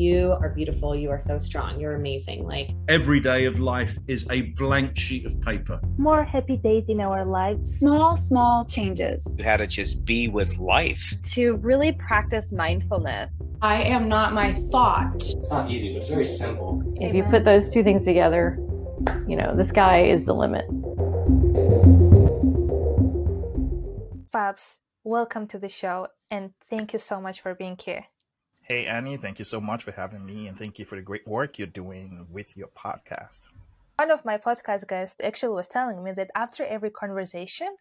you are beautiful. You are so strong. You're amazing. Like every day of life is a blank sheet of paper. More happy days in our lives. Small, small changes. How to just be with life. To really practice mindfulness. I am not my thought. It's not easy, but it's very simple. If you put those two things together, you know, the sky is the limit. Babs, welcome to the show and thank you so much for being here. Hey, Ani, thank you so much for having me and thank you for the great work you're doing with your podcast. One of my podcast guests actually was telling me that after every conversation,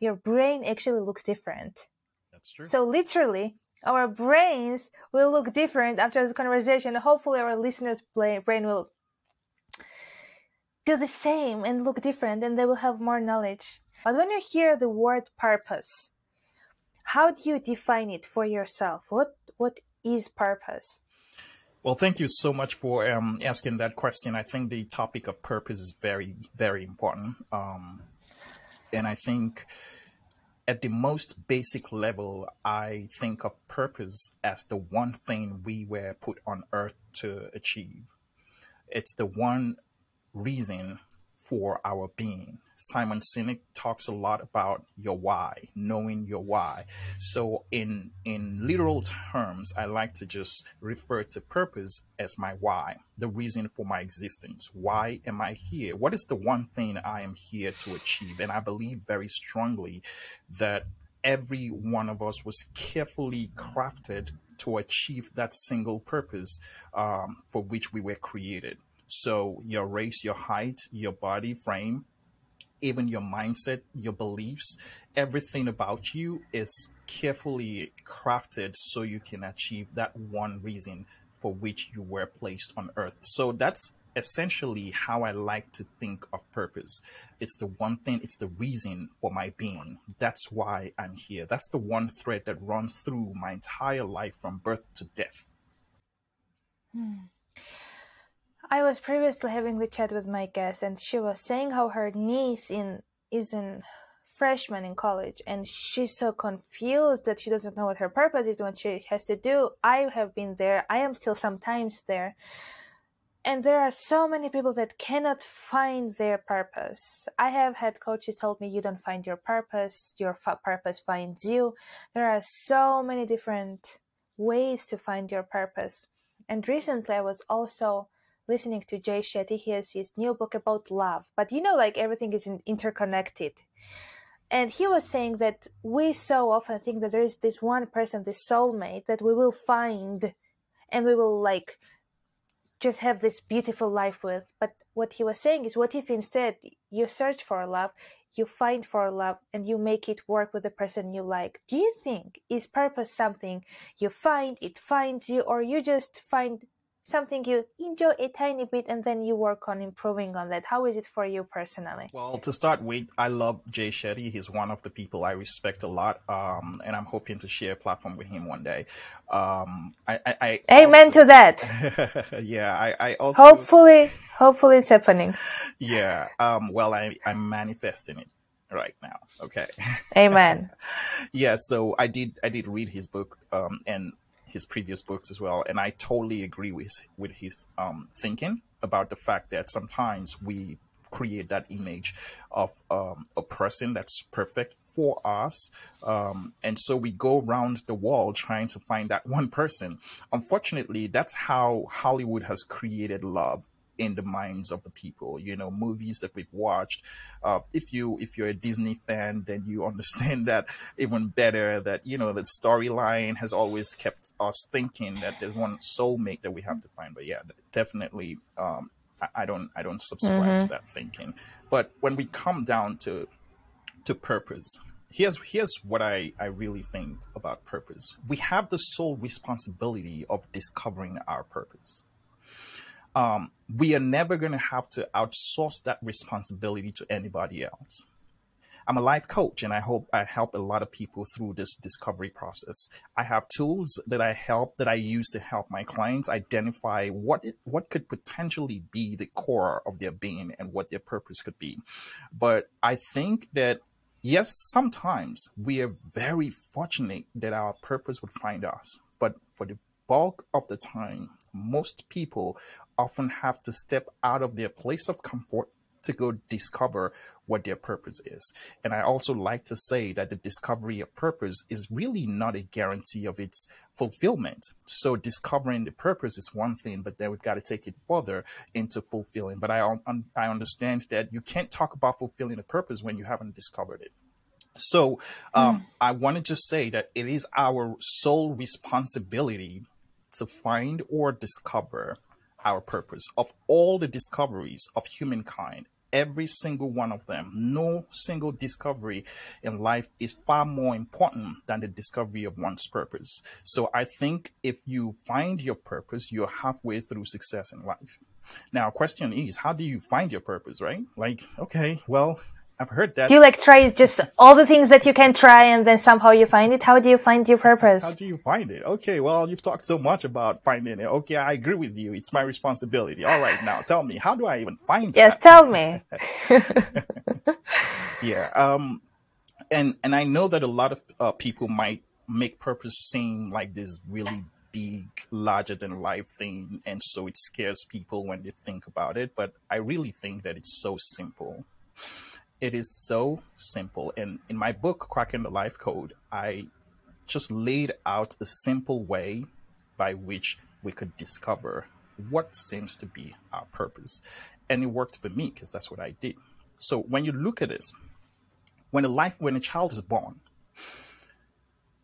your brain actually looks different. That's true. So, literally, our brains will look different after the conversation. Hopefully, our listeners' brain will do the same and look different, and they will have more knowledge. But when you hear the word purpose, how do you define it for yourself? What what is purpose? Well, thank you so much for um, asking that question. I think the topic of purpose is very, very important. Um, and I think at the most basic level, I think of purpose as the one thing we were put on earth to achieve. It's the one reason for our being. Simon Sinek talks a lot about your why, knowing your why. So in in literal terms, I like to just refer to purpose as my why, the reason for my existence. Why am I here? What is the one thing I am here to achieve? And I believe very strongly that every one of us was carefully crafted to achieve that single purpose um, for which we were created. So your race, your height, your body frame, even your mindset, your beliefs, everything about you is carefully crafted so you can achieve that one reason for which you were placed on earth. So that's essentially how I like to think of purpose. It's the one thing, it's the reason for my being. That's why I'm here. That's the one thread that runs through my entire life from birth to death. Hmm. I was previously having the chat with my guest, and she was saying how her niece in is in freshman in college, and she's so confused that she doesn't know what her purpose is, what she has to do. I have been there. I am still sometimes there, and there are so many people that cannot find their purpose. I have had coaches told me you don't find your purpose, your purpose finds you. There are so many different ways to find your purpose. And recently, I was also listening to Jay Shetty. He has his new book about love, but you know, like everything is interconnected. And he was saying that we so often think that there is this one person, this soulmate that we will find and we will like just have this beautiful life with. But what he was saying is, what if instead you search for love, you find for love, and you make it work with the person you like? Do you think is purpose something you find, it finds you, or you just find something you enjoy a tiny bit and then you work on improving on that. How is it for you personally? Well to start with i love jay shetty. He's one of the people i respect a lot um, and i'm hoping to share a platform with him one day. Um, I, I, I amen also, to that. Yeah I, I also hopefully hopefully it's happening. Yeah um, well I, i'm manifesting it right now okay? Amen. Yeah so i did i did read his book um, and his previous books as well, and I totally agree with with his um, thinking about the fact that sometimes we create that image of um, a person that's perfect for us. Um, and so we go around the world trying to find that one person. Unfortunately, that's how Hollywood has created love in the minds of the people. You know, movies that we've watched. Uh, if you if you're a Disney fan, then you understand that even better. That you know the storyline has always kept us thinking that there's one soulmate that we have to find. But yeah, definitely, um, I, I, don't I don't subscribe mm-hmm. to that thinking. But when we come down to to purpose, here's here's what I, I really think about purpose. We have the sole responsibility of discovering our purpose um, we are never going to have to outsource that responsibility to anybody else. I'm a life coach and I hope I help a lot of people through this discovery process. I have tools that I help that I use to help my clients identify what it, what could potentially be the core of their being and what their purpose could be. But I think that yes, sometimes we are very fortunate that our purpose would find us. But for the bulk of the time, most people often have to step out of their place of comfort to go discover what their purpose is. And I also like to say that the discovery of purpose is really not a guarantee of its fulfillment. So discovering the purpose is one thing, but then we've got to take it further into fulfilling. But I un- I understand that you can't talk about fulfilling a purpose when you haven't discovered it. So um, I want to just say that it is our sole responsibility to find or discover our purpose. Of all the discoveries of humankind, every single one of them, no single discovery in life is far more important than the discovery of one's purpose. So I think if you find your purpose, you're halfway through success in life. Now, question is, how do you find your purpose, right? Like, okay, well, I've heard that. Do you like try just all the things that you can try and then somehow you find it? How do you find your purpose? How do you find it? Okay, well, you've talked so much about finding it. Okay, I agree with you. It's my responsibility. All right, now tell me, how do I even find it? yes, that? tell me. yeah, um, and and I know that a lot of uh, people might make purpose seem like this really big, larger than life thing, and so it scares people when they think about it. But I really think that it's so simple. It is so simple. And in my book, Cracking the Life Code, I just laid out a simple way by which we could discover what seems to be our purpose. And it worked for me because that's what I did. So when you look at it, when a life, when a child is born,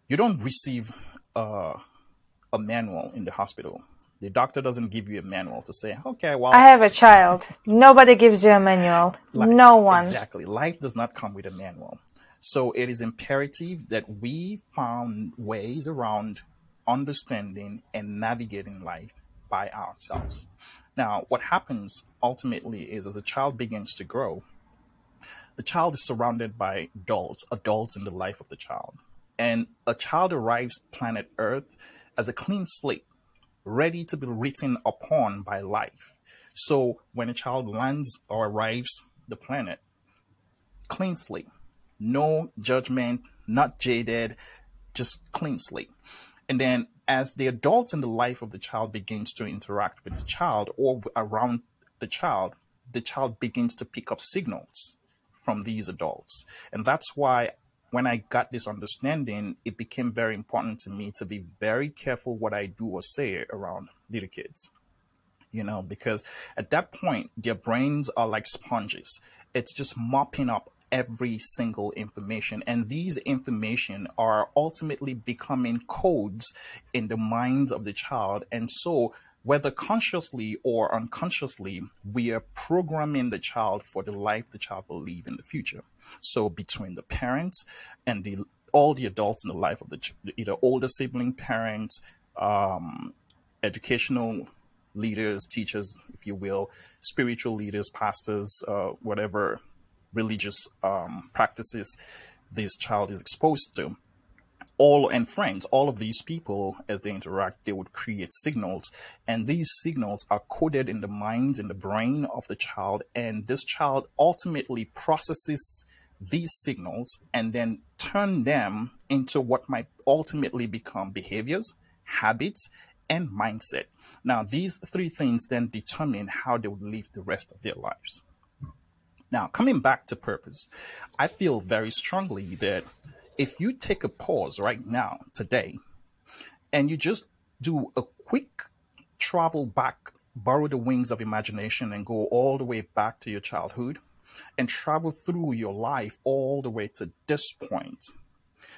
you don't receive uh, a manual in the hospital. The doctor doesn't give you a manual to say, okay, well, I have a child. Nobody gives you a manual. Life, no one. Exactly. Life does not come with a manual. So it is imperative that we found ways around understanding and navigating life by ourselves. Now, what happens ultimately is as a child begins to grow, the child is surrounded by adults, adults in the life of the child. And a child arrives planet Earth as a clean slate ready to be written upon by life. So when a child lands or arrives the planet, clean slate, no judgment, not jaded, just clean slate. And then as the adults in the life of the child begins to interact with the child or around the child, the child begins to pick up signals from these adults. And that's why when I got this understanding, it became very important to me to be very careful what I do or say around little kids. You know, because at that point, their brains are like sponges. It's just mopping up every single information. And these information are ultimately becoming codes in the minds of the child. And so whether consciously or unconsciously, we are programming the child for the life the child will live in the future. So between the parents and the all the adults in the life of the either older sibling, parents, um, educational leaders, teachers, if you will, spiritual leaders, pastors, uh, whatever religious um, practices this child is exposed to all and friends, all of these people, as they interact, they would create signals. And these signals are coded in the mind, in the brain of the child. And this child ultimately processes these signals and then turn them into what might ultimately become behaviors, habits, and mindset. Now, these three things then determine how they would live the rest of their lives. Now, coming back to purpose, I feel very strongly that if you take a pause right now, today, and you just do a quick travel back, borrow the wings of imagination and go all the way back to your childhood and travel through your life all the way to this point,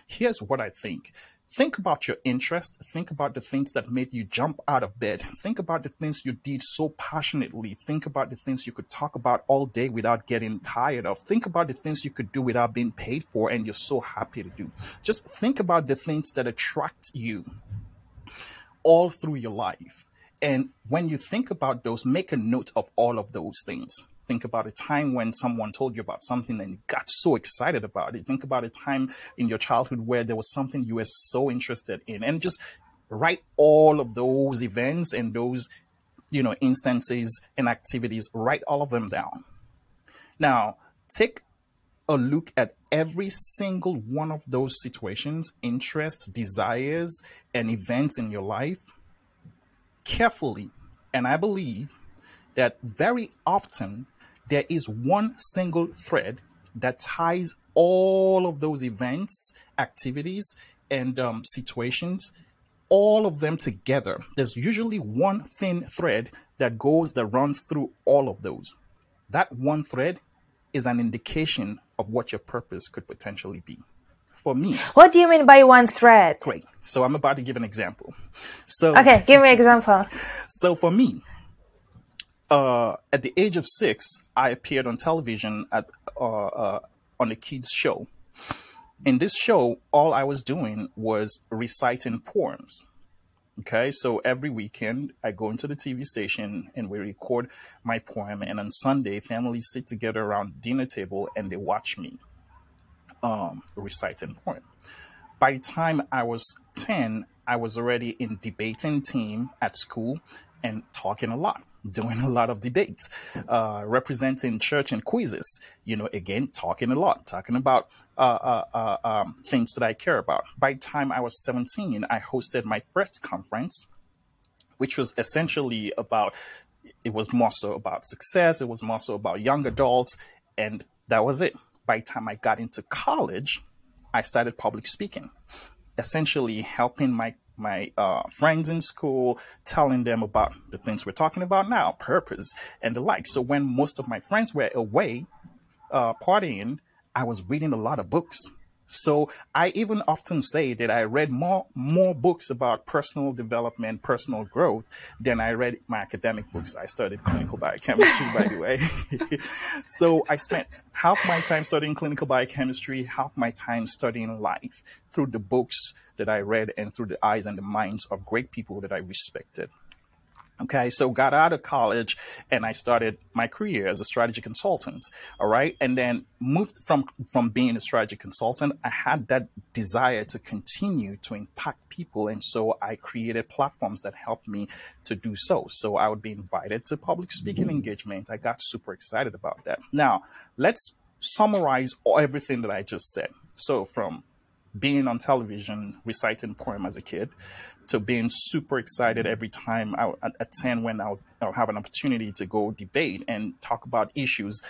here's what I think. Think about your interest. Think about the things that made you jump out of bed. Think about the things you did so passionately. Think about the things you could talk about all day without getting tired of. Think about the things you could do without being paid for and you're so happy to do. Just think about the things that attract you all through your life. And when you think about those, make a note of all of those things. Think about a time when someone told you about something and you got so excited about it. Think about a time in your childhood where there was something you were so interested in and just write all of those events and those, you know, instances and activities, write all of them down. Now, take a look at every single one of those situations, interests, desires, and events in your life carefully, and I believe that very often there is one single thread that ties all of those events, activities, and um, situations, all of them together. There's usually one thin thread that goes, that runs through all of those. That one thread is an indication of what your purpose could potentially be. For me, What do you mean by one thread? great. So I'm about to give an example. So, Okay, give me an example. so for me, uh, at the age of six, I appeared on television at uh, uh, on a kids show. In this show, all I was doing was reciting poems. Okay, so every weekend I go into the TV station and we record my poem, and on Sunday, families sit together around dinner table and they watch me um, reciting poem. By the time I was 10, I was already in debating team at school and talking a lot, doing a lot of debates, uh, representing church and quizzes, you know, again, talking a lot, talking about uh, uh, uh, um, things that I care about. By the time I was 17, I hosted my first conference, which was essentially about, it was more so about success, it was more so about young adults, and that was it. By the time I got into college, I started public speaking, essentially helping my my uh, friends in school, telling them about the things we're talking about now, purpose and the like. So when most of my friends were away uh, partying, I was reading a lot of books. So I even often say that I read more more books about personal development, personal growth than I read my academic books. I studied clinical biochemistry, by the way. so I spent half my time studying clinical biochemistry, half my time studying life through the books that I read and through the eyes and the minds of great people that I respected. Okay, so got out of college and I started my career as a strategy consultant. All right, and then moved from from being a strategy consultant. I had that desire to continue to impact people, and so I created platforms that helped me to do so. So I would be invited to public speaking mm-hmm. engagements. I got super excited about that. Now let's summarize everything that I just said. So from being on television reciting poem as a kid to being super excited every time I attend when I'll, I'll have an opportunity to go debate and talk about issues,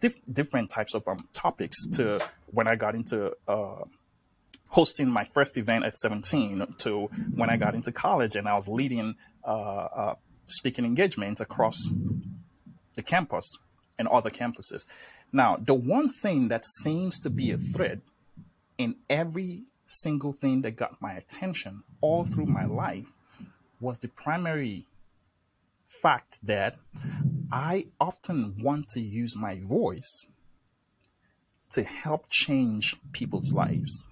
diff- different types of um, topics to when I got into uh, hosting my first event at 17 to when I got into college and I was leading uh, uh, speaking engagements across the campus and other campuses. Now, the one thing that seems to be a thread in every single thing that got my attention all through my life was the primary fact that I often want to use my voice to help change people's lives.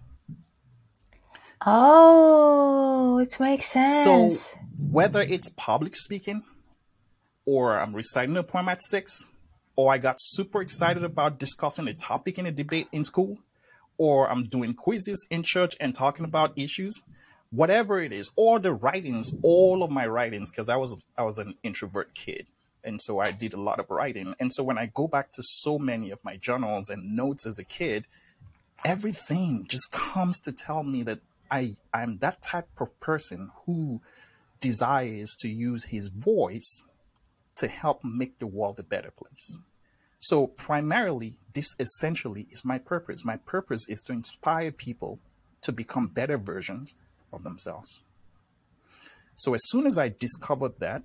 Oh, it makes sense. So, whether it's public speaking, or I'm reciting a poem at six, or I got super excited about discussing a topic in a debate in school, or I'm doing quizzes in church and talking about issues, whatever it is, or the writings, all of my writings, because I was I was an introvert kid. And so I did a lot of writing. And so when I go back to so many of my journals and notes as a kid, everything just comes to tell me that I, I'm that type of person who desires to use his voice to help make the world a better place. So primarily, this essentially is my purpose. My purpose is to inspire people to become better versions of themselves. So as soon as I discovered that,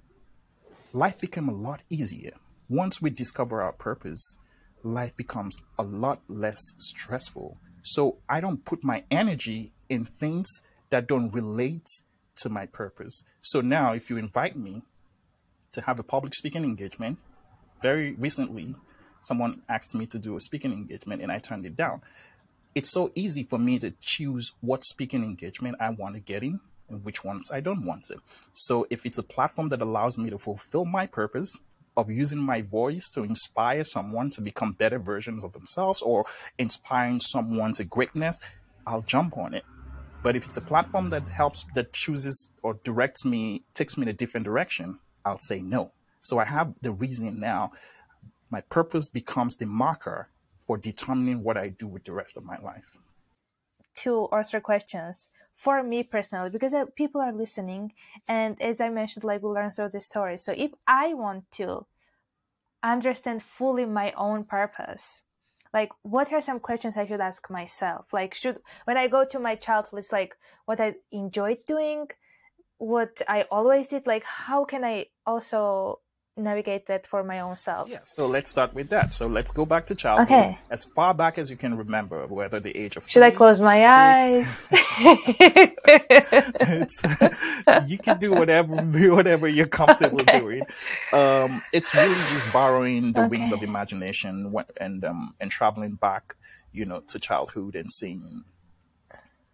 life became a lot easier. Once we discover our purpose, life becomes a lot less stressful. So I don't put my energy in things that don't relate to my purpose. So now, if you invite me to have a public speaking engagement, very recently, someone asked me to do a speaking engagement and I turned it down. It's so easy for me to choose what speaking engagement I want to get in and which ones I don't want it. So if it's a platform that allows me to fulfill my purpose of using my voice to inspire someone to become better versions of themselves or inspiring someone to greatness, I'll jump on it. But if it's a platform that helps, that chooses or directs me, takes me in a different direction, I'll say no. So I have the reason now. My purpose becomes the marker for determining what I do with the rest of my life. Two or three questions. for me personally because uh, people are listening and as i mentioned like we learn through the story so if i want to understand fully my own purpose like what are some questions i should ask myself like should when i go to my childhood it's like what i enjoyed doing what i always did like how can i also navigate that for my own self Yeah, so let's start with that. So let's go back to childhood, Okay. as far back as you can remember, whether the age of should i close my six, eyes you can do whatever whatever you're comfortable Okay. doing. Um, it's really just borrowing the wings of imagination and um, and traveling back, you know, to childhood and seeing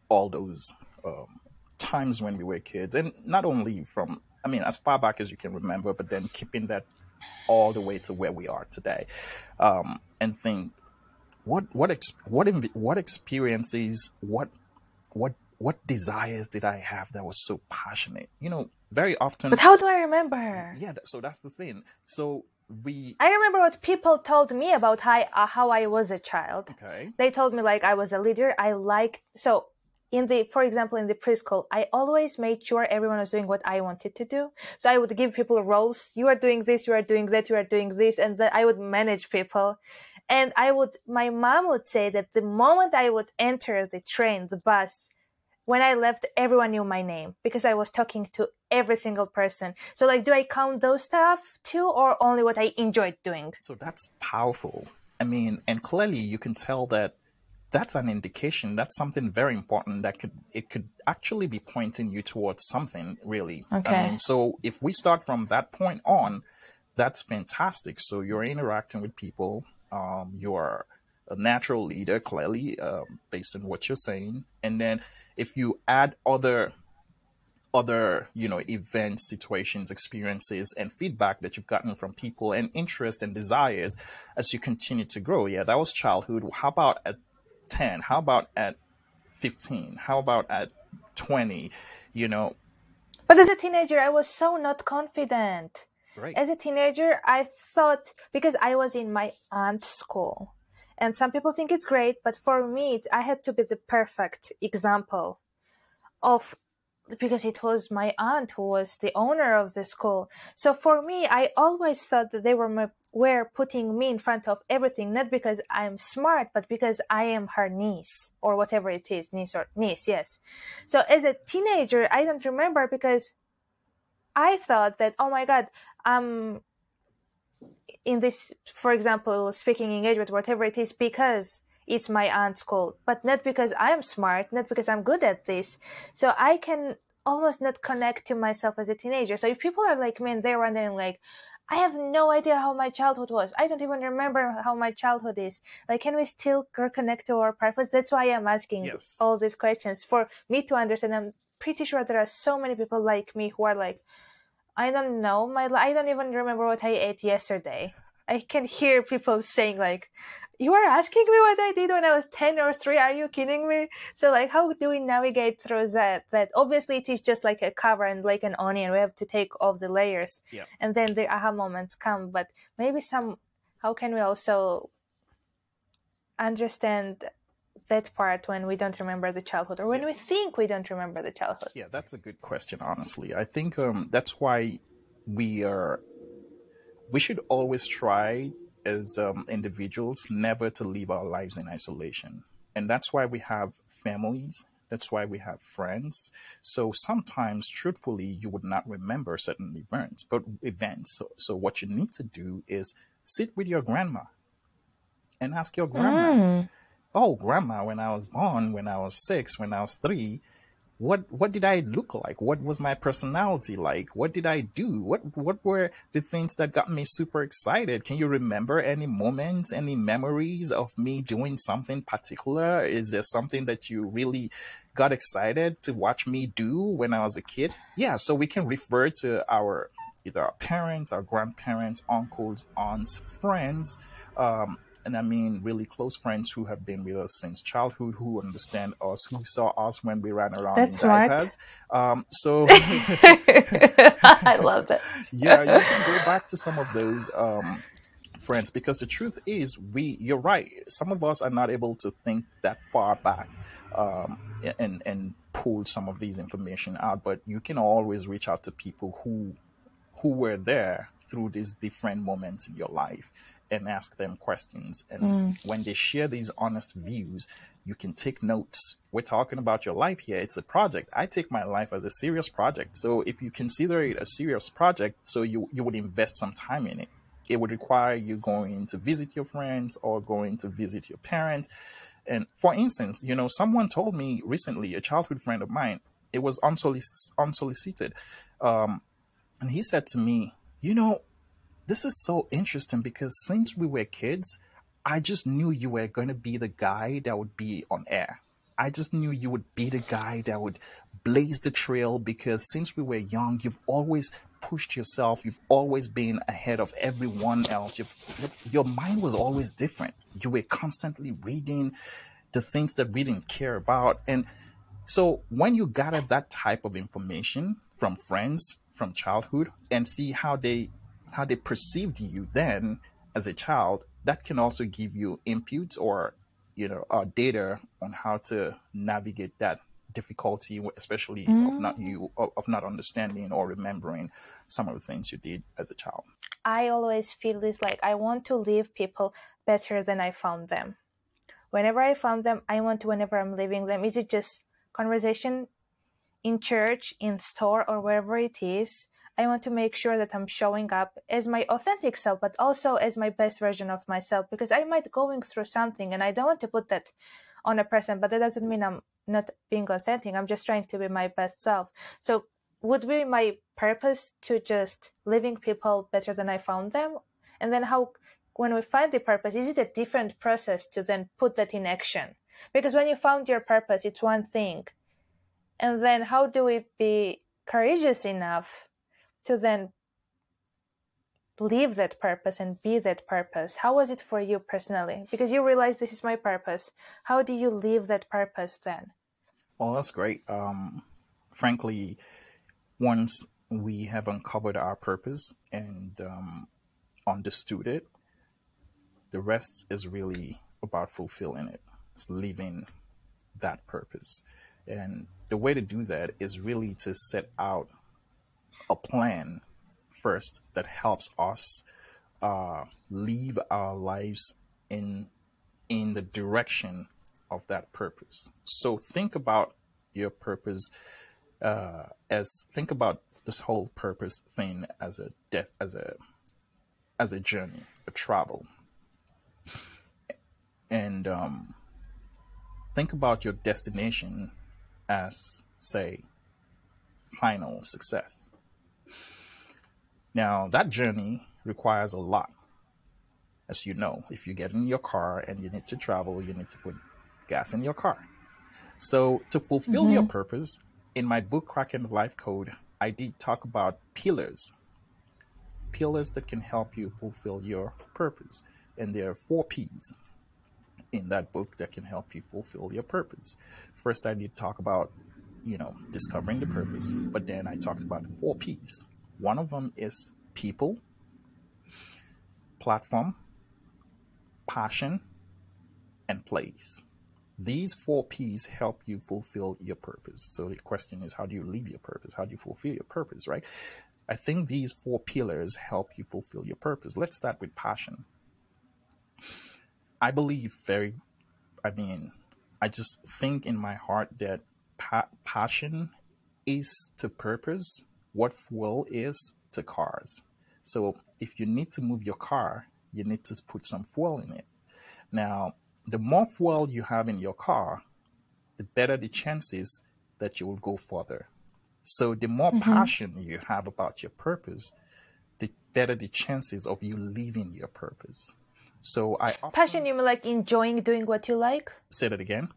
all those um, times when we were kids, and not only from I mean as far back as you can remember, but then keeping that all the way to where we are today, um, and think what what ex- what inv- what experiences what what what desires did I have that was so passionate? You know, very often. but how do i remember yeah, so that's the thing. So we I remember what people told me about how, uh, how I was a child. okay. They told me like I was a leader. I liked so in the for example in the preschool, I always made sure everyone was doing what I wanted to do. So I would give people roles. You are doing this. You are doing that. You are doing this, and then I would manage people. And I would, my mom would say that the moment I would enter the train, the bus, when I left, everyone knew my name because I was talking to every single person. So, like, do I count those stuff too, or only what I enjoyed doing? So that's powerful. I mean, and clearly you can tell that that's an indication. That's something very important that could it could actually be pointing you towards something really. Okay. I mean, so if we start from that point on, that's fantastic. So you're interacting with people. Um, you're a natural leader, clearly, um, based on what you're saying. And then if you add other other you know events situations experiences and feedback that you've gotten from people and interest and desires as you continue to grow yeah that was childhood how about at 10 how about at 15 how about at 20 you know? But as a teenager, I was so not confident. right. As a teenager, I thought because I was in my aunt's school, and some people think it's great, but for me, I had to be the perfect example of because it was my aunt who was the owner of the school. So for me, I always thought that they were my, were putting me in front of everything, not because I'm smart, but because I am her niece or whatever it is, niece or niece, yes. So as a teenager, I don't remember because I thought that, oh my God, um, in this, for example, speaking engagement, whatever it is, because it's my aunt's school, but not because I'm smart, not because I'm good at this. So I can almost not connect to myself as a teenager. So if people are like me and they're wondering, like, I have no idea how my childhood was. I don't even remember how my childhood is. Like, can we still reconnect to our purpose? That's why I'm asking Yes. all these questions for me to understand. I'm pretty sure there are so many people like me who are like, I don't know. My I don't even remember what I ate yesterday. I can hear people saying like, "You are asking me what I did when I was ten or three? Are you kidding me?" So like, how do we navigate through that? That obviously it is just like a cover and like an onion. We have to take off the layers, Yeah. and then the aha moments come. But maybe some. How can we also understand that part when we don't remember the childhood, or when Yeah. we think we don't remember the childhood? Yeah, that's a good question, honestly. I think um, that's why we are, we should always try as um, individuals never to live our lives in isolation. And that's why we have families. That's why we have friends. So sometimes, truthfully, you would not remember certain events, but events. So, so what you need to do is sit with your grandma and ask your grandma Mm. oh grandma when i was born when i was six when i was three what what did i look like? What was my personality like? What did i do? What what were the things that got me super excited? Can you remember any moments any memories of me doing something particular? Is there something that you really got excited to watch me do when i was a kid? Yeah so we can refer to our either our parents our grandparents uncles aunts friends um, and I mean really close friends who have been with us since childhood, who understand us, who saw us when we ran around That's in diapers. Um, so I love that. yeah, you can go back to some of those um, friends because the truth is, we you're right. Some of us are not able to think that far back, um, and and pulled some of these information out, but you can always reach out to people who who were there through these different moments in your life and ask them questions. And Mm. when they share these honest views, you can take notes. We're talking about your life here. It's a project. I take my life as a serious project. So if you consider it a serious project, so you, you would invest some time in it. It would require you going to visit your friends or going to visit your parents. And for instance, you know, someone told me recently, a childhood friend of mine, it was unsolicited, unsolicited. Um, and he said to me, You know, this is so interesting because since we were kids, I just knew you were going to be the guy that would be on air. I just knew you would be the guy that would blaze the trail because since we were young, you've always pushed yourself. You've always been ahead of everyone else. You've, your mind was always different. You were constantly reading the things that we didn't care about. And so when you gather that type of information from friends from childhood and see how they how they perceived you then as a child, that can also give you inputs or you know uh, data on how to navigate that difficulty, especially of not you of of not understanding or remembering some of the things you did as a child. I always feel this like I want to leave people better than I found them. Whenever I found them, I want to whenever I'm leaving them. Is it just conversation in church, in store, or wherever it is? I want to make sure that I'm showing up as my authentic self, but also as my best version of myself because I might going through something and I don't want to put that on a person, but that doesn't mean I'm not being authentic. I'm just trying to be my best self. So would be my purpose to just leaving people better than I found them? And then how when we find the purpose, is it a different process to then put that in action? Because when you found your purpose, it's one thing. And then how do we be courageous enough to then live that purpose and be that purpose? How was it for you personally? Because you realize this is my purpose. How do you live that purpose then? Well, that's great. Um, frankly, once we have uncovered our purpose and um, understood it, the rest is really about fulfilling it. It's living that purpose. And the way to do that is really to set out a plan first that helps us uh, live our lives in in the direction of that purpose. So think about your purpose uh, as think about this whole purpose thing as a de- as a as a journey, a travel, and um, think about your destination as say final success. Now that journey requires a lot. As you know, if you get in your car and you need to travel, you need to put gas in your car. So to fulfill your mm-hmm. purpose, in my book Cracking the Life Code, I did talk about pillars. Pillars that can help you fulfill your purpose. And there are four P's in that book that can help you fulfill your purpose. First, I did talk about, you know, discovering the purpose, but then I talked about the four P's. One of them is people, platform, passion, and place. These four P's help you fulfill your purpose. So the question is, how do you live your purpose? How do you fulfill your purpose, right? I think these four pillars help you fulfill your purpose. Let's start with passion. I believe very, I mean, I just think in my heart that pa- passion is to purpose what fuel is to cars. So if you need to move your car, you need to put some fuel in it. Now, the more fuel you have in your car, the better the chances that you will go further. So the more mm-hmm. passion you have about your purpose, the better the chances of you living your purpose. So I often Passion, you mean like enjoying doing what you like? say that again.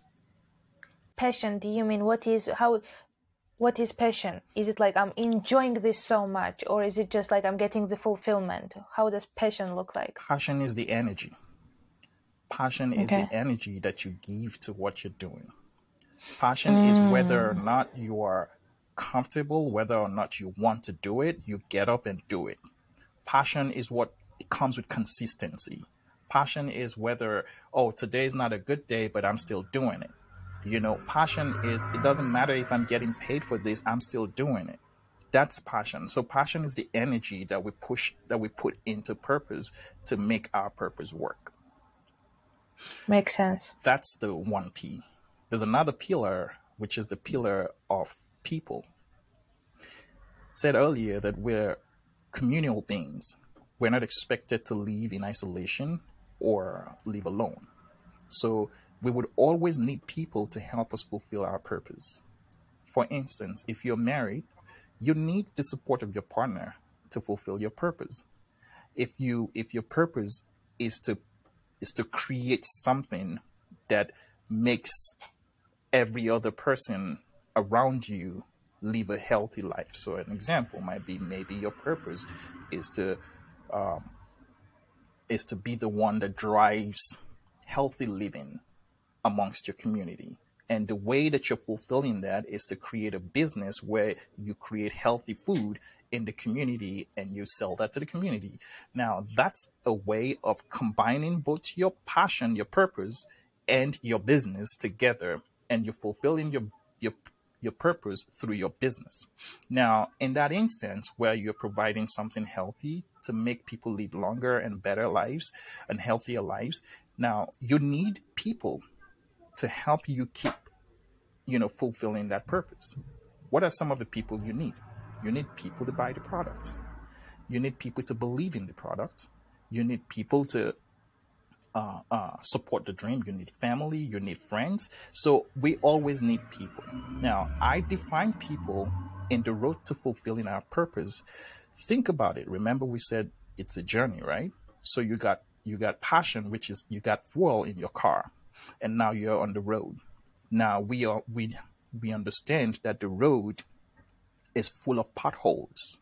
Passion, do you mean what is how what is passion? Is it like I'm enjoying this so much or is it just like I'm getting the fulfillment? How does passion look like? Passion is the energy. Passion is the energy that you give to what you're doing. Passion is whether or mm. not you are comfortable, whether or not you want to do it, you get up and do it. Passion is what it comes with consistency. Passion is whether, oh, today's not a good day, but I'm still doing it. You know, passion is it doesn't matter if I'm getting paid for this, I'm still doing it. That's passion. So passion is the energy that we push that we put into purpose to make our purpose work. Makes sense. That's the one P. There's another pillar, which is the pillar of people. Said earlier that we're communal beings. We're not expected to live in isolation or live alone. So we would always need people to help us fulfill our purpose. For instance, if you're married, you need the support of your partner to fulfill your purpose. If you if your purpose is to is to create something that makes every other person around you live a healthy life. So an example might be maybe your purpose is to um, is to be the one that drives healthy living amongst your community. And the way that you're fulfilling that is to create a business where you create healthy food in the community and you sell that to the community. Now, that's a way of combining both your passion, your purpose, and your business together, and you're fulfilling your your your purpose through your business. Now, in that instance where you're providing something healthy to make people live longer and better lives and healthier lives, now you need people to help you keep, you know, fulfilling that purpose. What are some of the people you need? You need people to buy the products. You need people to believe in the products. You need people to uh, uh, support the dream. You need family. You need friends. So we always need people. Now, I define people in the road to fulfilling our purpose. Think about it. Remember, we said it's a journey, right? So you got you got passion, which is you got fuel in your car and now you're on the road. Now we are we we understand that the road is full of potholes.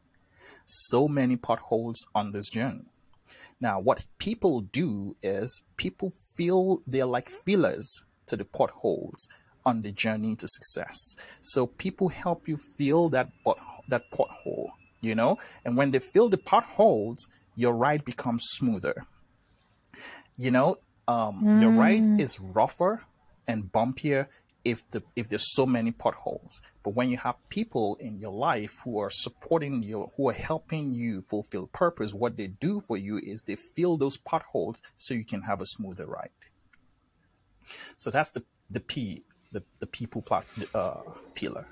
So many potholes on this journey. Now what people do is people feel they're like fillers to the potholes on the journey to success. So people help you fill that pot, that pothole, you know? And when they fill the potholes, your ride becomes smoother. You know, um, mm. your ride is rougher and bumpier if the if there's so many potholes. But when you have people in your life who are supporting you, who are helping you fulfill purpose, what they do for you is they fill those potholes so you can have a smoother ride. So that's the the P, the the people plat, uh, pillar.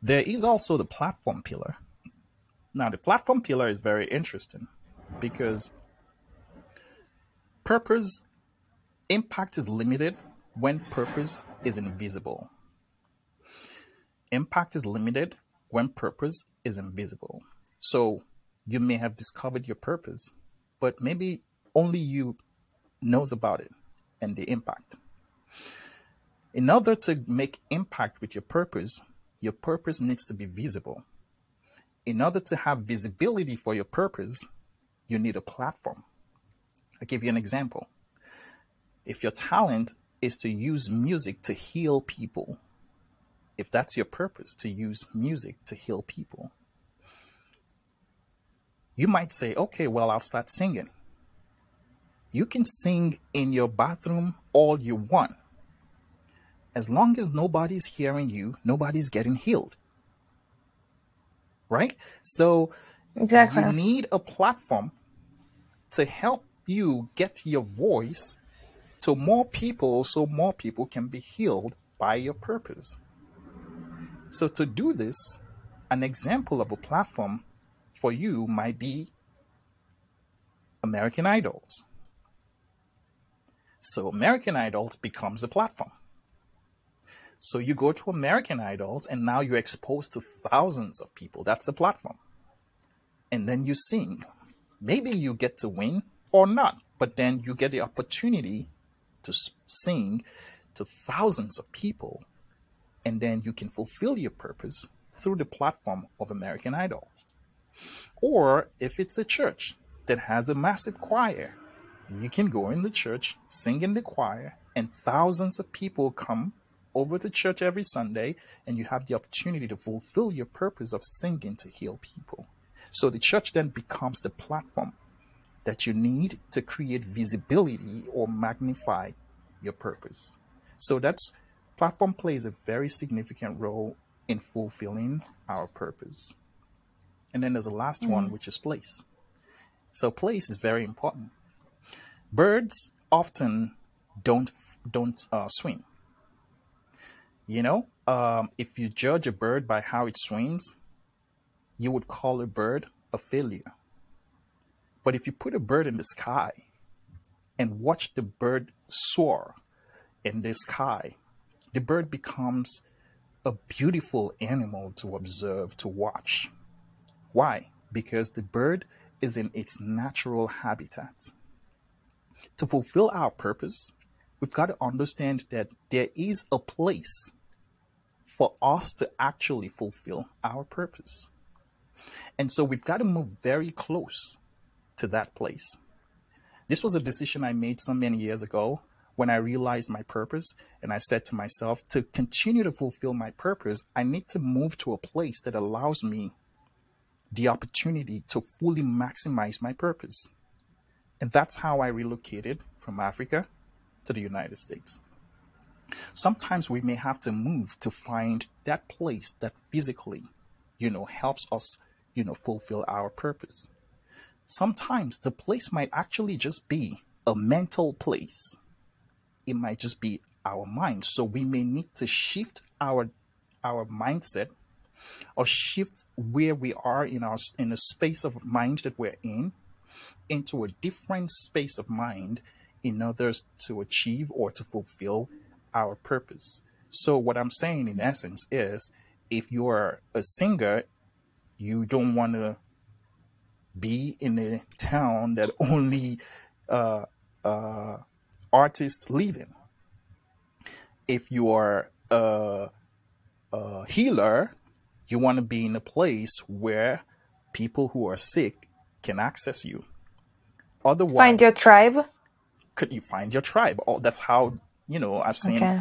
There is also the platform pillar. Now the platform pillar is very interesting because Purpose impact is limited when purpose is invisible. Impact is limited when purpose is invisible. So you may have discovered your purpose, but maybe only you knows about it and the impact. In order to make impact with your purpose, your purpose needs to be visible. In order to have visibility for your purpose, you need a platform. I'll give you an example. If your talent is to use music to heal people, if that's your purpose, to use music to heal people, you might say, okay, well, I'll start singing. You can sing in your bathroom all you want. As long as nobody's hearing you, nobody's getting healed. Right? So exactly. you need a platform to help you get your voice to more people so more people can be healed by your purpose. So, to do this, an example of a platform for you might be American Idols. So, American Idols becomes a platform. So, you go to American Idols and now you're exposed to thousands of people. That's the platform. And then you sing. Maybe you get to win, or not. But then you get the opportunity to sing to thousands of people, and then you can fulfill your purpose through the platform of American Idols. Or if it's a church that has a massive choir, you can go in the church, sing in the choir, and thousands of people come over to church every Sunday, and you have the opportunity to fulfill your purpose of singing to heal people. So the church then becomes the platform that you need to create visibility or magnify your purpose. So that's platform plays a very significant role in fulfilling our purpose. And then there's the last one, which is place. So place is very important. Birds often don't don't uh, swim. You know, um, if you judge a bird by how it swims, you would call a bird a failure. But if you put a bird in the sky and watch the bird soar in the sky, the bird becomes a beautiful animal to observe, to watch. Why? Because the bird is in its natural habitat. To fulfill our purpose, we've got to understand that there is a place for us to actually fulfill our purpose. And so we've got to move very close to that place. This was a decision I made so many years ago when I realized my purpose and I said to myself, to continue to fulfill my purpose, I need to move to a place that allows me the opportunity to fully maximize my purpose. And that's how I relocated from Africa to the United States. Sometimes we may have to move to find that place that physically, you know, helps us, you know, fulfill our purpose. Sometimes the place might actually just be a mental place. It might just be our mind. So we may need to shift our our mindset or shift where we are in our in the space of mind that we're in into a different space of mind in order to achieve or to fulfill our purpose. So what I'm saying in essence is if you're a singer, you don't want to be in a town that only uh, uh, artists live in. If you are a, a healer, you want to be in a place where people who are sick can access you. Otherwise, Find your tribe. could you find your tribe? Oh, that's how you know I've seen Okay.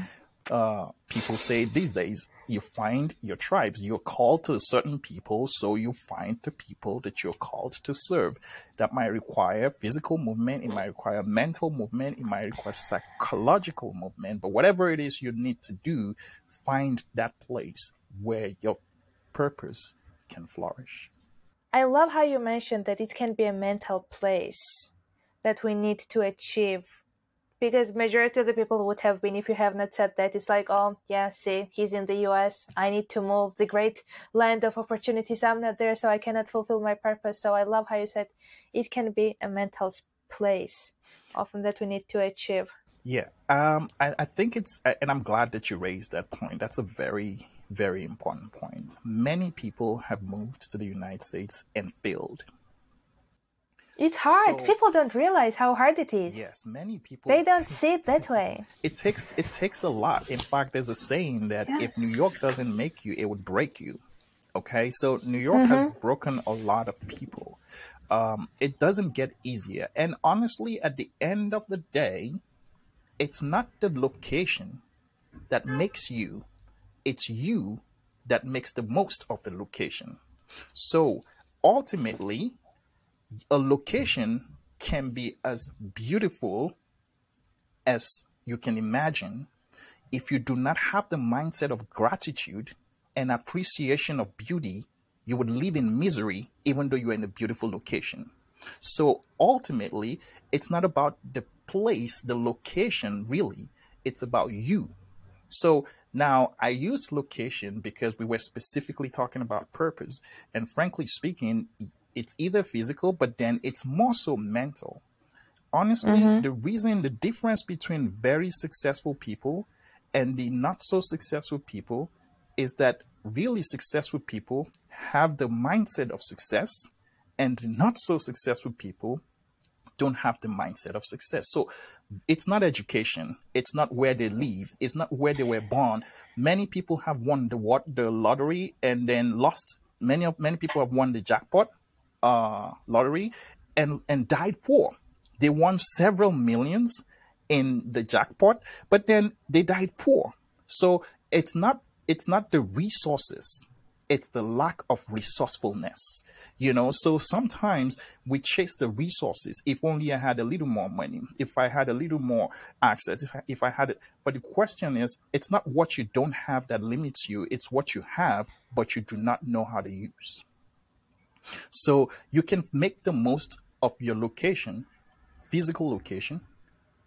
Uh, people say these days. You find your tribes. You're called to certain people, so you find the people that you're called to serve. That might require physical movement. It might require mental movement. It might require psychological movement. But whatever it is you need to do, find that place where your purpose can flourish. I love how you mentioned that it can be a mental place that we need to achieve because majority of the people would have been if you have not said that it's like oh yeah see he's in the us i need to move the great land of opportunities i'm not there so i cannot fulfill my purpose so i love how you said it can be a mental place often that we need to achieve Yeah, um, I, I think it's, and I'm glad that you raised that point. That's a very, very important point. Many people have moved to the United States and failed. It's hard So- people don't realize how hard it is Yes, many people. they don't see it that way It takes it takes a lot. In fact, there's a saying that if New York doesn't make you, it would break you. Okay, so New York has broken a lot of people. Um, it doesn't get easier, and honestly, at the end of the day, it's not the location that makes you; it's you that makes the most of the location. So ultimately, a location can be as beautiful as you can imagine if you do not have the mindset of gratitude and appreciation of beauty you would live in misery even though you're in a beautiful location. So ultimately it's not about the place the location really. It's about you. So now I used location because we were specifically talking about purpose. And frankly speaking, it's either physical, but then it's more so mental. Honestly, mm-hmm. the reason, the difference between very successful people and the not so successful people is that really successful people have the mindset of success, and not so successful people don't have the mindset of success. So it's not education. It's not where they live. It's not where they were born. Many people have won the what the lottery and then lost. Many of many people have won the jackpot uh, lottery and and died poor. They won several millions in the jackpot, but then they died poor. So it's not it's not the resources. it's the lack of resourcefulness you know so sometimes we chase the resources if only i had a little more money if i had a little more access if I, if I had it but the question is it's not what you don't have that limits you it's what you have but you do not know how to use so you can make the most of your location physical location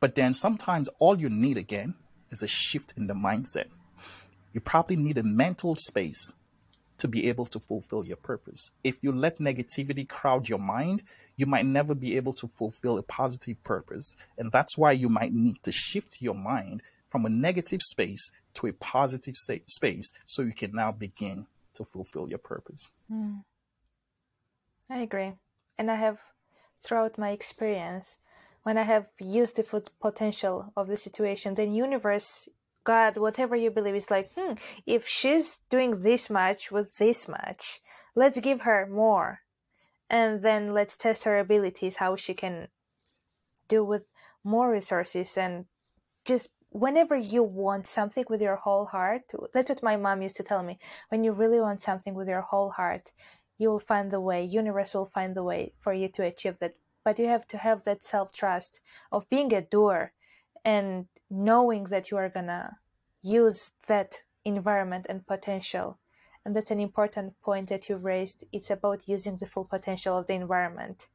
but then sometimes all you need again is a shift in the mindset you probably need a mental space to be able to fulfill your purpose. If you let negativity crowd your mind, you might never be able to fulfill a positive purpose. And that's why you might need to shift your mind from a negative space to a positive space so you can now begin to fulfill your purpose. Mm. I agree. And I have, throughout my experience, when I have used the full potential of the situation, then universe God, whatever you believe, is like, hmm, if she's doing this much with this much, let's give her more. And then let's test her abilities, how she can do with more resources. And just whenever you want something with your whole heart, that's what my mom used to tell me. When you really want something with your whole heart, you will find the way, universe will find the way for you to achieve that. But you have to have that self trust of being a doer and knowing that you are gonna use that environment and potential. And that's an important point that you raised. It's about using the full potential of the environment.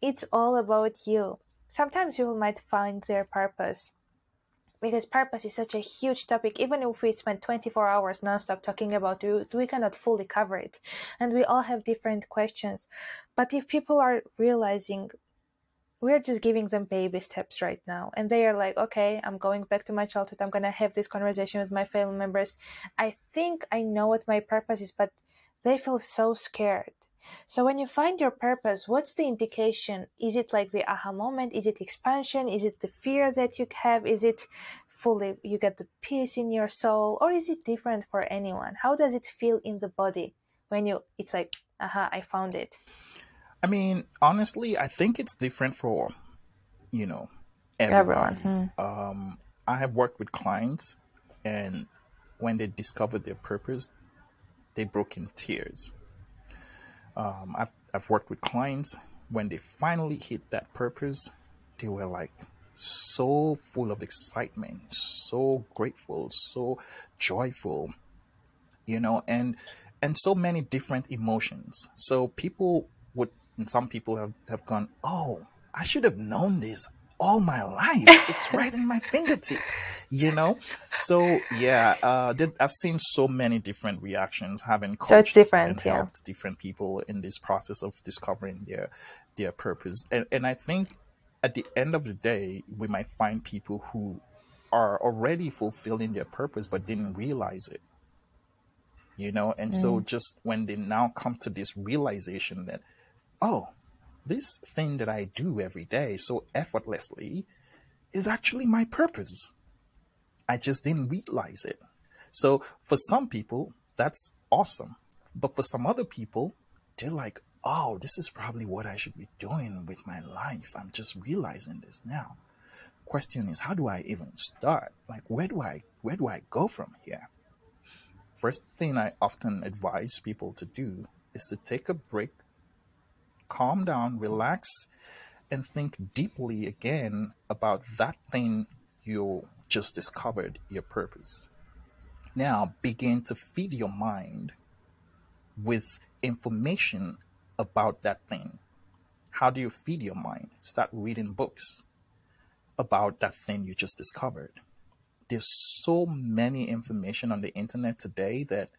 It's all about you. Sometimes people might find their purpose because purpose is such a huge topic even if we spend 24 hours nonstop talking about it we cannot fully cover it. And we all have different questions. But if people are realizing we're just giving them baby steps right now and they are like okay i'm going back to my childhood. I'm gonna have this conversation with my family members. I think i know what my purpose is but they feel so scared so when you find your purpose what's the indication is it like the aha moment is it expansion is it the fear that you have is it fully you get the peace in your soul or is it different for anyone how does it feel in the body when you it's like aha i found it I mean, honestly, I think it's different for, you know, everyone. everyone. Hmm. Um, I have worked with clients, and when they discovered their purpose, they broke in tears. Um, I've I've worked with clients when they finally hit that purpose, they were like so full of excitement, so grateful, so joyful, you know, and and so many different emotions. So people would and some people have, have gone, oh, I should have known this all my life. It's right in my fingertip, you know? So, yeah, uh, I've seen so many different reactions having so it's different, and yeah. helped different people in this process of discovering their their purpose. And, and I think at the end of the day, we might find people who are already fulfilling their purpose but didn't realize it you know and mm. so just when they now come to this realization that oh, this thing that I do every day so effortlessly is actually my purpose. I just didn't realize it. So for some people, that's awesome. But for some other people, they're like, oh, this is probably what I should be doing with my life. I'm just realizing this now. Question is, how do I even start? Like, where do I, where do I go from here? First thing I often advise people to do is to take a break calm down, relax, and think deeply again about that thing you just discovered your purpose. Now begin to feed your mind with information about that thing. How do you feed your mind? Start reading books about that thing you just discovered. There's so many information on the internet today that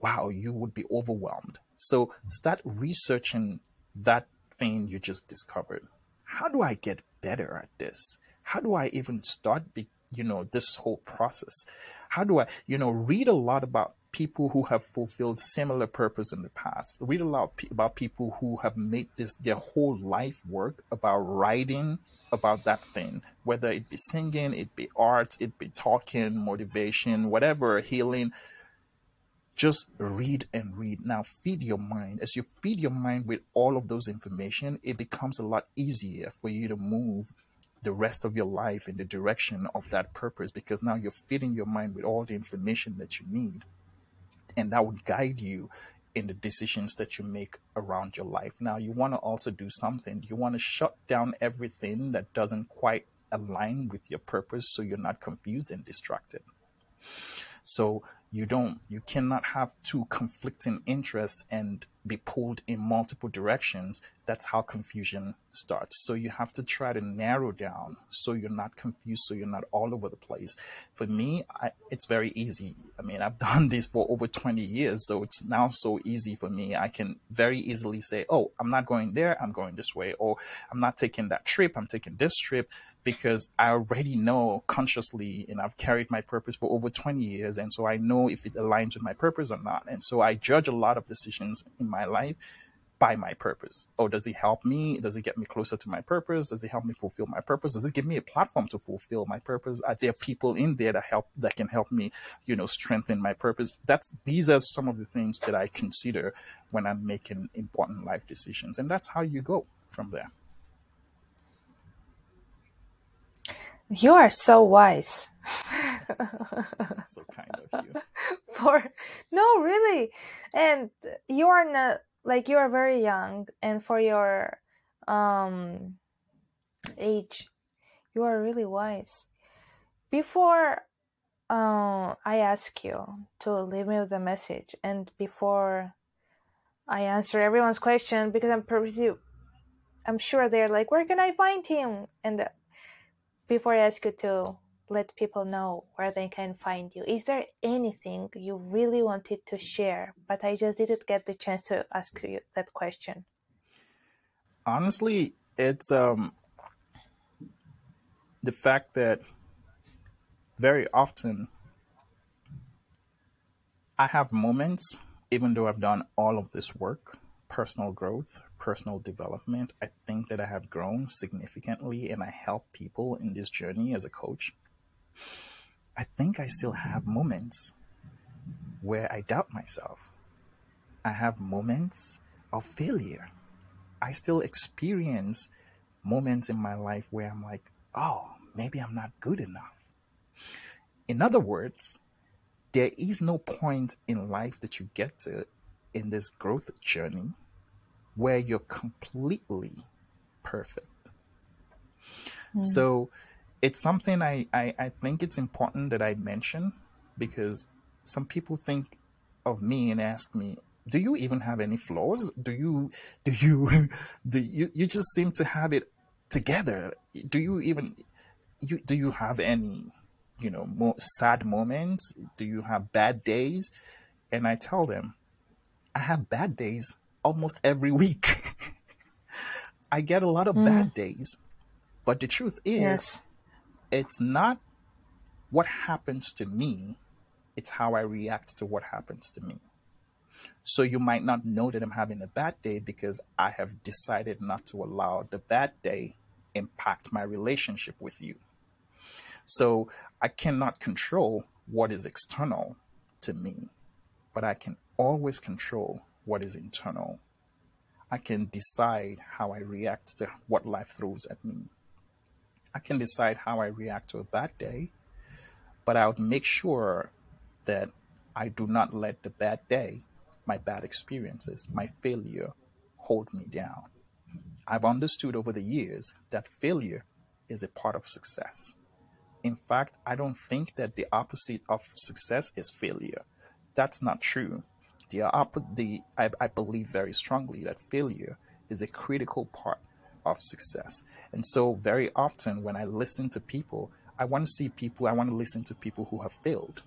wow, you would be overwhelmed. So start researching that thing you just discovered. How do I get better at this? How do I even start, be, you know, this whole process? How do I, you know, read a lot about people who have fulfilled similar purpose in the past. Read a lot about people who have made this their whole life work about writing about that thing, whether it be singing, it be art, it be talking, motivation, whatever, healing just read and read. Now feed your mind. As you feed your mind with all of those information, it becomes a lot easier for you to move the rest of your life in the direction of that purpose because now you're feeding your mind with all the information that you need. and that would guide you in the decisions that you make around your life. Now, you want to also do something. You want to shut down everything that doesn't quite align with your purpose so you're not confused and distracted. So you don't, you cannot have two conflicting interests and be pulled in multiple directions. That's how confusion starts. So you have to try to narrow down so you're not confused, so you're not all over the place. For me, I, it's very easy. I mean, I've done this for over 20 years, so it's now so easy for me. I can very easily say, oh, I'm not going there, I'm going this way, or I'm not taking that trip, I'm taking this trip because I already know consciously and I've carried my purpose for over 20 years. And so I know if it aligns with my purpose or not. And so I judge a lot of decisions in my life by my purpose. Oh, does it help me? Does it get me closer to my purpose? Does it help me fulfill my purpose? Does it give me a platform to fulfill my purpose? Are there people in there that help that can help me, you know, strengthen my purpose? That's these are some of the things that I consider when I'm making important life decisions. And that's how you go from there. You are so wise. so kind of you. For no, really, and you are not like you are very young, and for your um age, you are really wise. Before uh, I ask you to leave me with a message, and before I answer everyone's question, because I'm pretty, I'm sure they're like, where can I find him? And before I ask you to let people know where they can find you, is there anything you really wanted to share, but I just didn't get the chance to ask you that question? Honestly, it's um the fact that very often I have moments, even though I've done all of this work, personal growth, personal development, I think that I have grown significantly and I help people in this journey as a coach. I think I still have moments where I doubt myself. I have moments of failure. I still experience moments in my life where I'm like, oh, maybe I'm not good enough. In other words, there is no point in life that you get to in this growth journey where you're completely perfect. Mm. So it's something I, I, I think it's important that I mention because some people think of me and ask me, do you even have any flaws? Do you do you do you you just seem to have it together? Do you even you do you have any you know more sad moments? Do you have bad days? And I tell them, I have bad days almost every week. I get a lot of mm. bad days. But the truth is, yes. it's not what happens to me, it's how I react to what happens to me. So you might not know that I'm having a bad day because I have decided not to allow the bad day impact my relationship with you. So I cannot control what is external to me, but I can always control what is internal. I can decide how I react to what life throws at me. I can decide how I react to a bad day, but I would make sure that I do not let the bad day, my bad experiences, my failure hold me down. I've understood over the years that failure is a part of success. In fact, I don't think that the opposite of success is failure. That's not true the, I, I believe very strongly that failure is a critical part of success. And so, very often when I listen to people, I want to see people, I want to listen to people who have failed.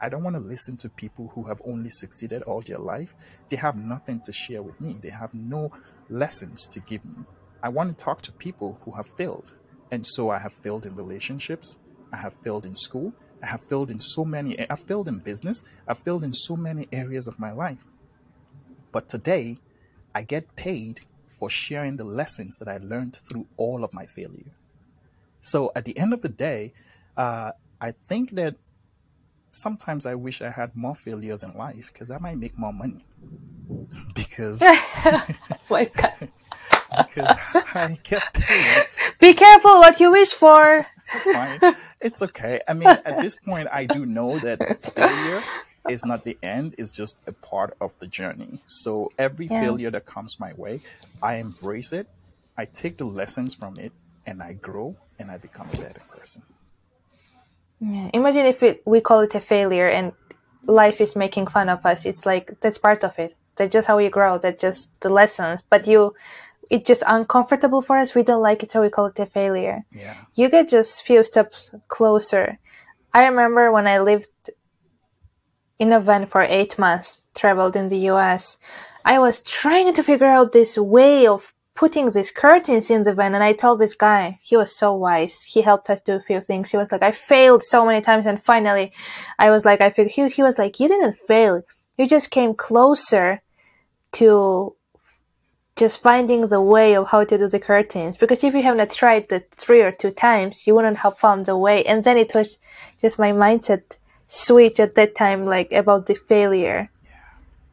I don't want to listen to people who have only succeeded all their life. They have nothing to share with me, they have no lessons to give me. I want to talk to people who have failed. And so, I have failed in relationships, I have failed in school, I have failed in so many, I've failed in business, I've failed in so many areas of my life. But today, I get paid for sharing the lessons that I learned through all of my failure. So at the end of the day, uh, I think that sometimes I wish I had more failures in life because I might make more money. because because I get paid. Be careful what you wish for. It's fine. It's okay. I mean, at this point, I do know that failure is not the end, it's just a part of the journey. So every Yeah. failure that comes my way, I embrace it, I take the lessons from it, and I grow and I become a better person. Yeah. Imagine if it, we call it a failure and life is making fun of us. It's like that's part of it. That's just how you grow. That's just the lessons. But you, it's just uncomfortable for us. We don't like it, so we call it a failure. Yeah. You get just few steps closer. I remember when I lived in a van for eight months, traveled in the US. I was trying to figure out this way of putting these curtains in the van, and I told this guy, he was so wise. He helped us do a few things. He was like, I failed so many times, and finally, I was like, I figured. He, he was like, you didn't fail. You just came closer to just finding the way of how to do the curtains. Because if you have not tried the three or two times, you wouldn't have found the way. And then it was just my mindset switch at that time, like about the failure.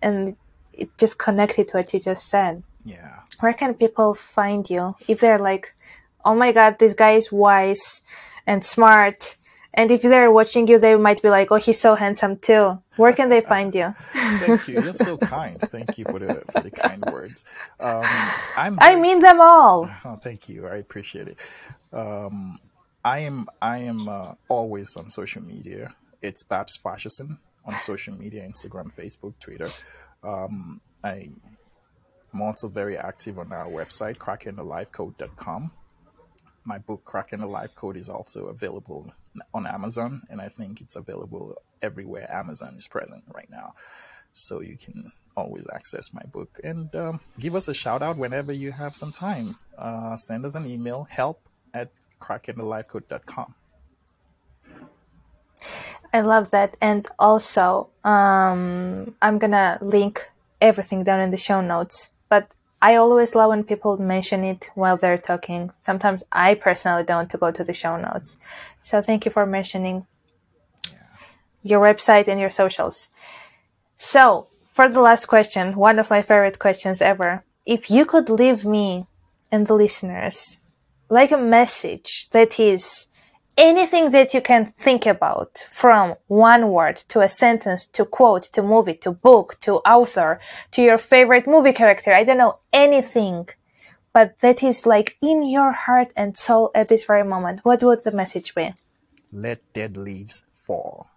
And it just connected to what you just said. Yeah. Where can people find you? If they're like, oh my god, this guy is wise and smart. And if they're watching you, they might be like, oh, he's so handsome too. Where can they find you? Thank you. You're so kind. Thank you for the for the kind words. Um, I'm. I mean them all. Oh, thank you. I appreciate it. Um, I am I am uh, always on social media. It's Babs Faseesin on social media, Instagram, Facebook, Twitter. Um, I am also very active on our website, crackingthelifecode.com. My book, Cracking the Life Code, is also available on Amazon, and I think it's available everywhere Amazon is present right now. So you can always access my book and um, give us a shout out whenever you have some time. Uh, send us an email, help at crackingthelifecode.com. I love that. And also, um, I'm gonna link everything down in the show notes. I always love when people mention it while they're talking. Sometimes I personally don't to go to the show notes. So thank you for mentioning your website and your socials. So, for the last question, one of my favorite questions ever. If you could leave me and the listeners like a message that is anything that you can think about from one word to a sentence to quote to movie to book to author to your favorite movie character i don't know anything but that is like in your heart and soul at this very moment what would the message be Let dead leaves fall.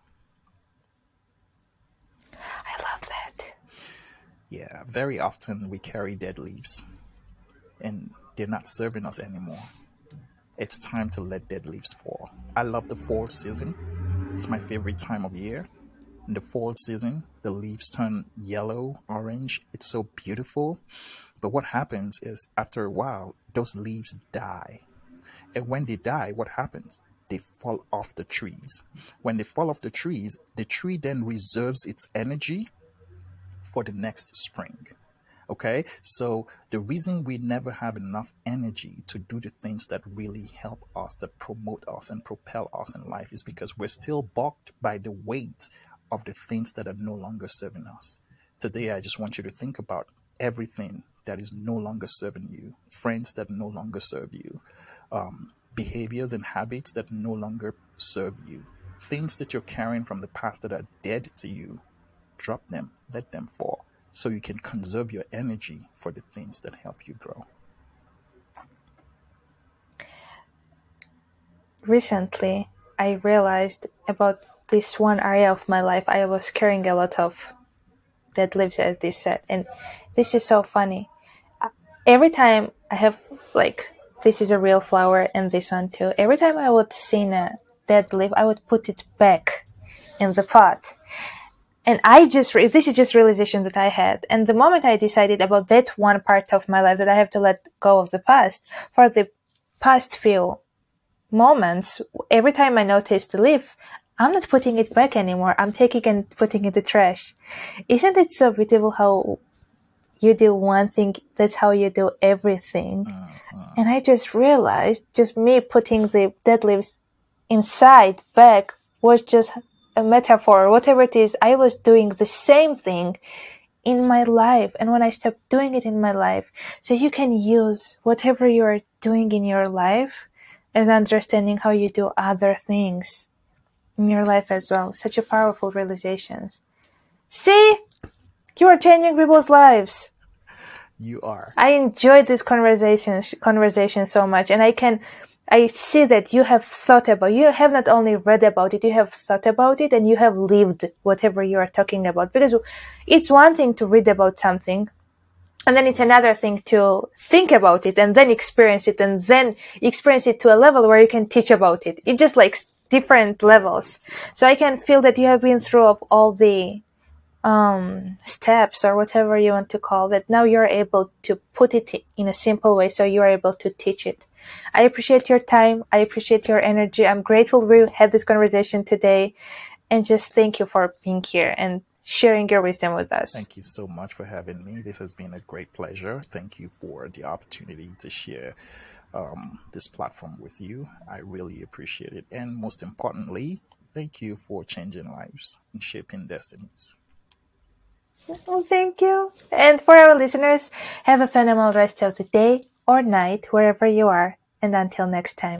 i love that Yeah, very often we carry dead leaves and they're not serving us anymore. It's time to let dead leaves fall. I love the fall season. It's my favorite time of year. In the fall season, the leaves turn yellow, orange. It's so beautiful. But what happens is after a while, those leaves die. And when they die, what happens? They fall off the trees. When they fall off the trees, the tree then reserves its energy for the next spring. Okay, so the reason we never have enough energy to do the things that really help us, that promote us and propel us in life is because we're still balked by the weight of the things that are no longer serving us. Today, I just want you to think about everything that is no longer serving you, friends that no longer serve you, um, behaviors and habits that no longer serve you, things that you're carrying from the past that are dead to you drop them, let them fall, so you can conserve your energy for the things that help you grow. recently i realized about this one area of my life i was carrying a lot of dead leaves as this said and this is so funny every time i have like this is a real flower and this one too every time i would see a dead leaf i would put it back in the pot and i just re- this is just realization that i had. And the moment i decided about that one part of my life that i have to let go of the past for the past few moments every time i notice the leaf i'm not putting it back anymore. I'm taking and putting it in the trash. Isn't it so beautiful how you do one thing? That's how you do everything. Uh-huh. And i just realized just me putting the dead leaves inside back was just a metaphor whatever it is i was doing the same thing in my life and when i stopped doing it in my life so you can use whatever you are doing in your life as understanding how you do other things in your life as well such a powerful realizations See, you are changing people's lives. You are. I enjoyed this conversation conversation so much, and I can I see that you have thought about you have not only read about it, you have thought about it, and you have lived whatever you are talking about. Because it's one thing to read about something, and then it's another thing to think about it and then experience it and then experience it to a level where you can teach about it. It just like different levels. So I can feel that you have been through of all the um, steps or whatever you want to call it. Now you're able to put it in a simple way so you're able to teach it. I appreciate your time. I appreciate your energy. I'm grateful we had this conversation today and just thank you for being here and sharing your wisdom with us. Thank you so much for having me. This has been a great pleasure. Thank you for the opportunity to share um, this platform with you. I really appreciate it. And most importantly, thank you for changing lives and shaping destinies. Oh, thank you. And for our listeners, have a phenomenal rest of the day or night, wherever you are. And until next time.